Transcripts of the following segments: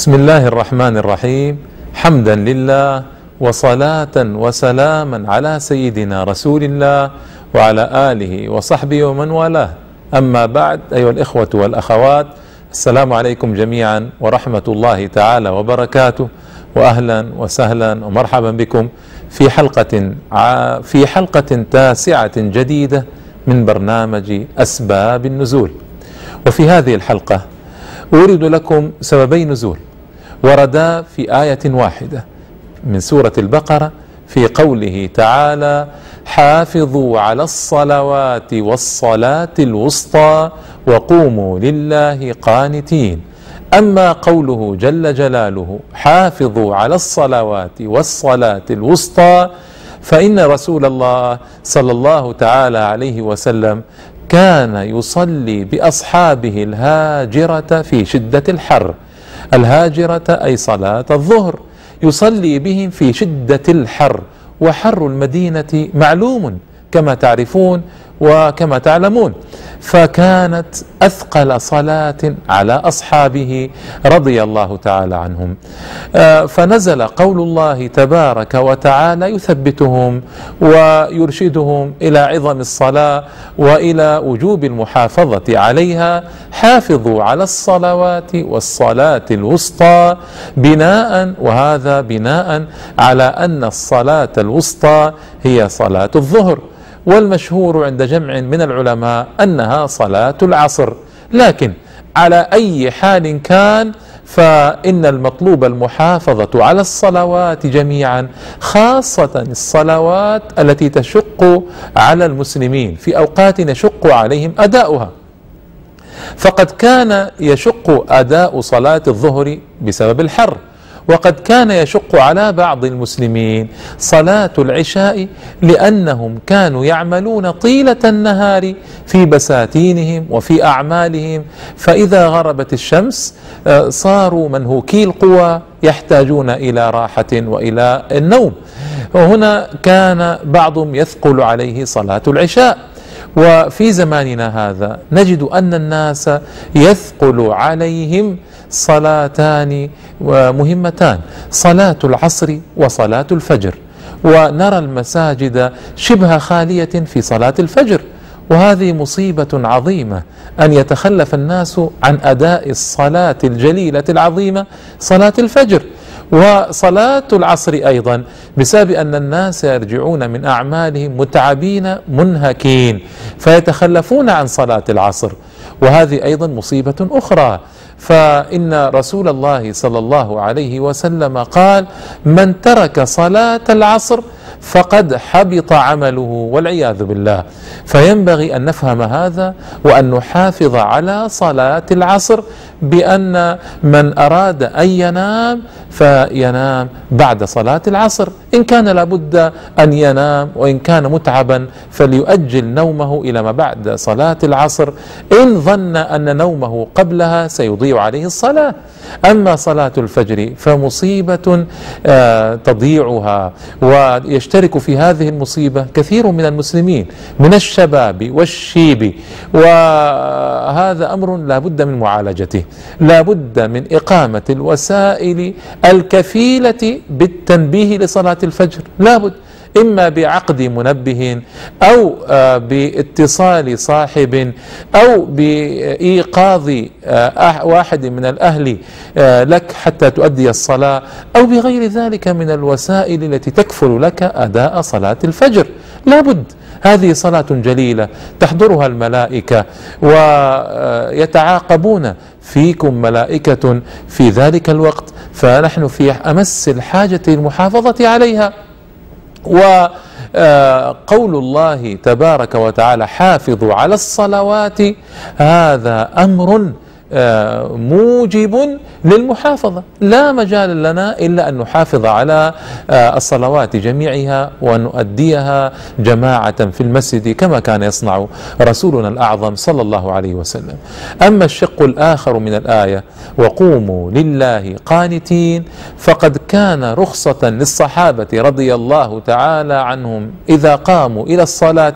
بسم الله الرحمن الرحيم حمدا لله وصلاة وسلاما على سيدنا رسول الله وعلى آله وصحبه ومن والاه أما بعد أيها الإخوة والأخوات السلام عليكم جميعا ورحمة الله تعالى وبركاته وأهلا وسهلا ومرحبا بكم في حلقة في حلقة تاسعة جديدة من برنامج أسباب النزول وفي هذه الحلقة أورد لكم سببي نزول وردا في آية واحدة من سورة البقرة في قوله تعالى حافظوا على الصلوات والصلاة الوسطى وقوموا لله قانتين أما قوله جل جلاله حافظوا على الصلوات والصلاة الوسطى فإن رسول الله صلى الله تعالى عليه وسلم كان يصلي بأصحابه الهاجرة في شدة الحر. الهاجرة أي صلاة الظهر. يصلي بهم في شدة الحر وحر المدينة معلوم كما تعرفون وكما تعلمون. فكانت أثقل صلاة على أصحابه رضي الله تعالى عنهم. آه، فنزل قول الله تبارك وتعالى يثبتهم ويرشدهم إلى عظم الصلاة وإلى وجوب المحافظة عليها. حافظوا على الصلوات والصلاة الوسطى بناء وهذا بناء على أن الصلاة الوسطى هي صلاة الظهر. والمشهور عند جمع من العلماء أنها صلاة العصر. لكن على أي حال كان فإن المطلوب المحافظة على الصلوات جميعا خاصة الصلوات التي تشق على المسلمين في أوقات يشق عليهم أداؤها. فقد كان يشق أداء صلاة الظهر بسبب الحر. وقد كان يشق على بعض المسلمين صلاة العشاء لأنهم كانوا يعملون طيلة النهار في بساتينهم وفي أعمالهم. فإذا غربت الشمس آه، صاروا منهوكي القوى يحتاجون إلى راحة وإلى النوم. وهنا كان بعضهم يثقل عليه صلاة العشاء. وفي زماننا هذا نجد أن الناس يثقل عليهم صلاتان مهمتان صلاة العصر وصلاة الفجر. ونرى المساجد شبه خالية في صلاة الفجر. وهذه مصيبة عظيمة أن يتخلف الناس عن أداء الصلاة الجليلة العظيمة صلاة الفجر. وصلاة العصر أيضا بسبب أن الناس يرجعون من أعمالهم متعبين منهكين فيتخلفون عن صلاة العصر. وهذه أيضا مصيبة أخرى فإن رسول الله صلى الله عليه وسلم قال من ترك صلاة العصر فقد حبط عمله والعياذ بالله. فينبغي أن نفهم هذا وأن نحافظ على صلاة العصر بأن من أراد أن ينام فينام بعد صلاة العصر. إن كان لابد أن ينام وإن كان متعبا فليؤجل نومه إلى ما بعد صلاة العصر. إن ظن أن نومه قبلها سيضيع عليه الصلاة. أما صلاة الفجر فمصيبة آه، تضيعها ويشترك في هذه المصيبة كثير من المسلمين من الشباب والشيب. وهذا أمر لا بد من معالجته لا بد من إقامة الوسائل الكفيلة بالتنبيه لصلاة الفجر. لا بد إما بعقد منبه أو آه، باتصال صاحب أو بإيقاظ آه، واحد من الأهل آه، لك حتى تؤدي الصلاة أو بغير ذلك من الوسائل التي تكفل لك أداء صلاة الفجر. لابد. هذه صلاة جليلة تحضرها الملائكة ويتعاقبون فيكم ملائكة في ذلك الوقت فنحن في أمس الحاجة للمحافظة عليها. وقول الله تبارك وتعالى حافظوا على الصلوات هذا أمر موجب للمحافظة. لا مجال لنا إلا أن نحافظ على آه، الصلوات جميعها ونؤديها جماعة في المسجد كما كان يصنع رسولنا الأعظم صلى الله عليه وسلم. أما الشق الآخر من الآية وقوموا لله قانتين فقد كان رخصة للصحابة رضي الله تعالى عنهم إذا قاموا إلى الصلاة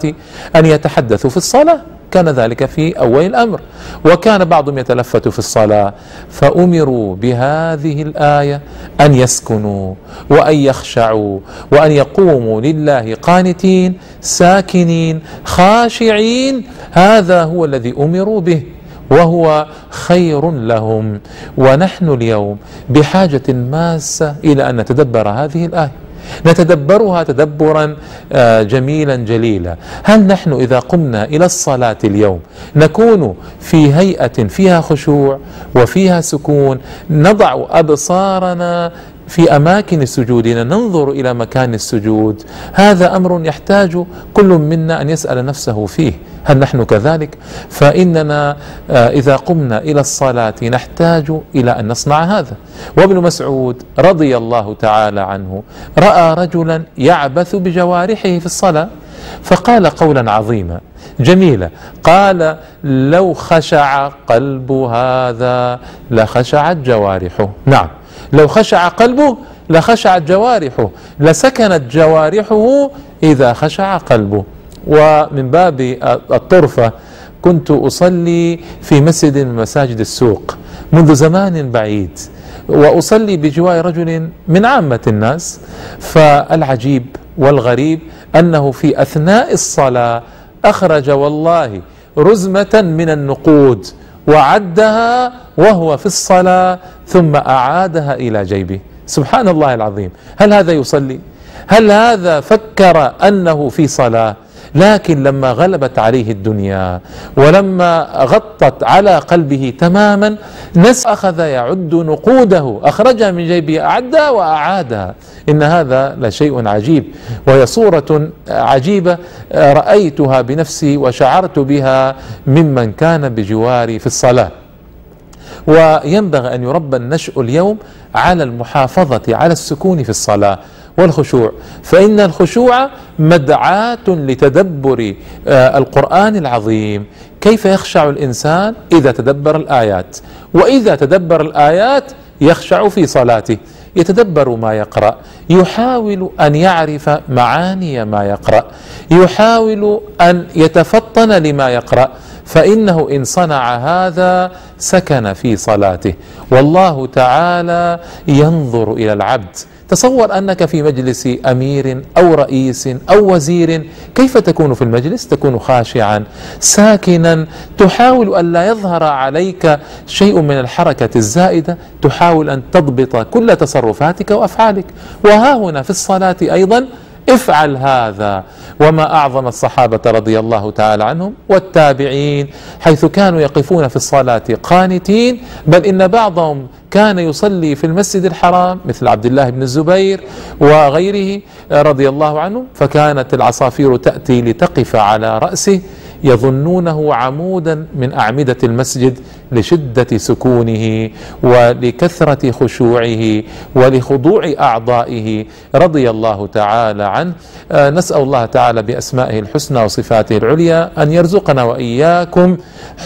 أن يتحدثوا في الصلاة. كان ذلك في أول الأمر. وكان بعضهم يتلفت في الصلاة فأمروا بهذه الآية أن يسكنوا وأن يخشعوا وأن يقوموا لله قانتين ساكنين خاشعين. هذا هو الذي أمروا به وهو خير لهم. ونحن اليوم بحاجة ماسة إلى أن نتدبر هذه الآية. نتدبرها تدبرا آه، جميلا جليلا. هل نحن إذا قمنا إلى الصلاة اليوم نكون في هيئة فيها خشوع وفيها سكون نضع أبصارنا في أماكن سجودنا ننظر إلى مكان السجود. هذا أمر يحتاج كل منا أن يسأل نفسه فيه هل نحن كذلك؟ فإننا آه، إذا قمنا إلى الصلاة نحتاج إلى أن نصنع هذا. وابن مسعود رضي الله تعالى عنه رأى رجلا يعبث بجوارحه في الصلاة فقال قولا عظيما جميلة قال لو خشع قلب هذا لخشعت جوارحه. نعم. لو خشع قلبه لخشعت جوارحه لسكنت جوارحه إذا خشع قلبه. ومن باب الطرفة كنت أصلي في مسجد من مساجد السوق منذ زمان بعيد وأصلي بجوار رجل من عامة الناس. فالعجيب والغريب أنه في أثناء الصلاة أخرج والله رزمة من النقود وعدها وهو في الصلاة ثم أعادها إلى جيبه. سبحان الله العظيم. هل هذا يصلي؟ هل هذا فكر أنه في صلاة؟ لكن لما غلبت عليه الدنيا ولما غطت على قلبه تماما نس أخذ يعد نقوده أخرجها من جيبه أعدها وأعادها إن هذا لشيء عجيب وهي صورة عجيبة رأيتها بنفسي وشعرت بها ممن كان بجواري في الصلاة. وينبغي أن يربى النشء اليوم على المحافظة على السكون في الصلاة. والخشوع. فإن الخشوع مدعاة لتدبر آه، القرآن العظيم. كيف يخشع الإنسان؟ إذا تدبر الآيات. وإذا تدبر الآيات يخشع في صلاته. يتدبر ما يقرأ. يحاول أن يعرف معاني ما يقرأ. يحاول أن يتفطن لما يقرأ. فإنه إن صنع هذا سكن في صلاته. والله تعالى ينظر إلى العبد. تصور أنك في مجلس أمير أو رئيس أو وزير كيف تكون في المجلس؟ تكون خاشعا ساكنا. تحاول أن لا يظهر عليك شيء من الحركة الزائدة. تحاول أن تضبط كل تصرفاتك وأفعالك. وها هنا في الصلاة أيضا افعل هذا. وما أعظم الصحابة رضي الله تعالى عنهم والتابعين حيث كانوا يقفون في الصلاة قانتين بل إن بعضهم كان يصلي في المسجد الحرام مثل عبد الله بن الزبير وغيره رضي الله عنه فكانت العصافير تأتي لتقف على رأسه يظنونه عمودا من أعمدة المسجد لشدة سكونه ولكثرة خشوعه ولخضوع أعضائه رضي الله تعالى عنه. آه، نسأل الله تعالى بأسمائه الحسنى وصفاته العليا أن يرزقنا وإياكم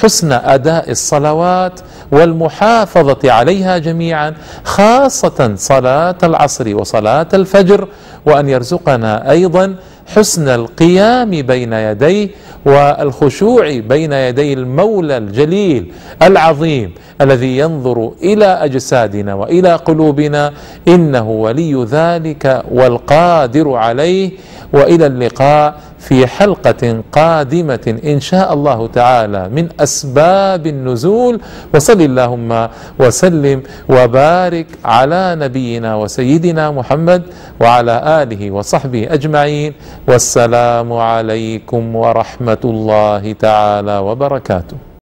حسن أداء الصلوات والمحافظة عليها جميعا خاصة صلاة العصر وصلاة الفجر وأن يرزقنا أيضا حسن القيام بين يديه والخشوع بين يدي المولى الجليل العظيم الذي ينظر إلى أجسادنا وإلى قلوبنا. إنه ولي ذلك والقادر عليه. وإلى اللقاء. في حلقة قادمة إن شاء الله تعالى من أسباب النزول. وصل اللهم وسلم وبارك على نبينا وسيدنا محمد وعلى آله وصحبه أجمعين. والسلام عليكم ورحمة الله تعالى وبركاته.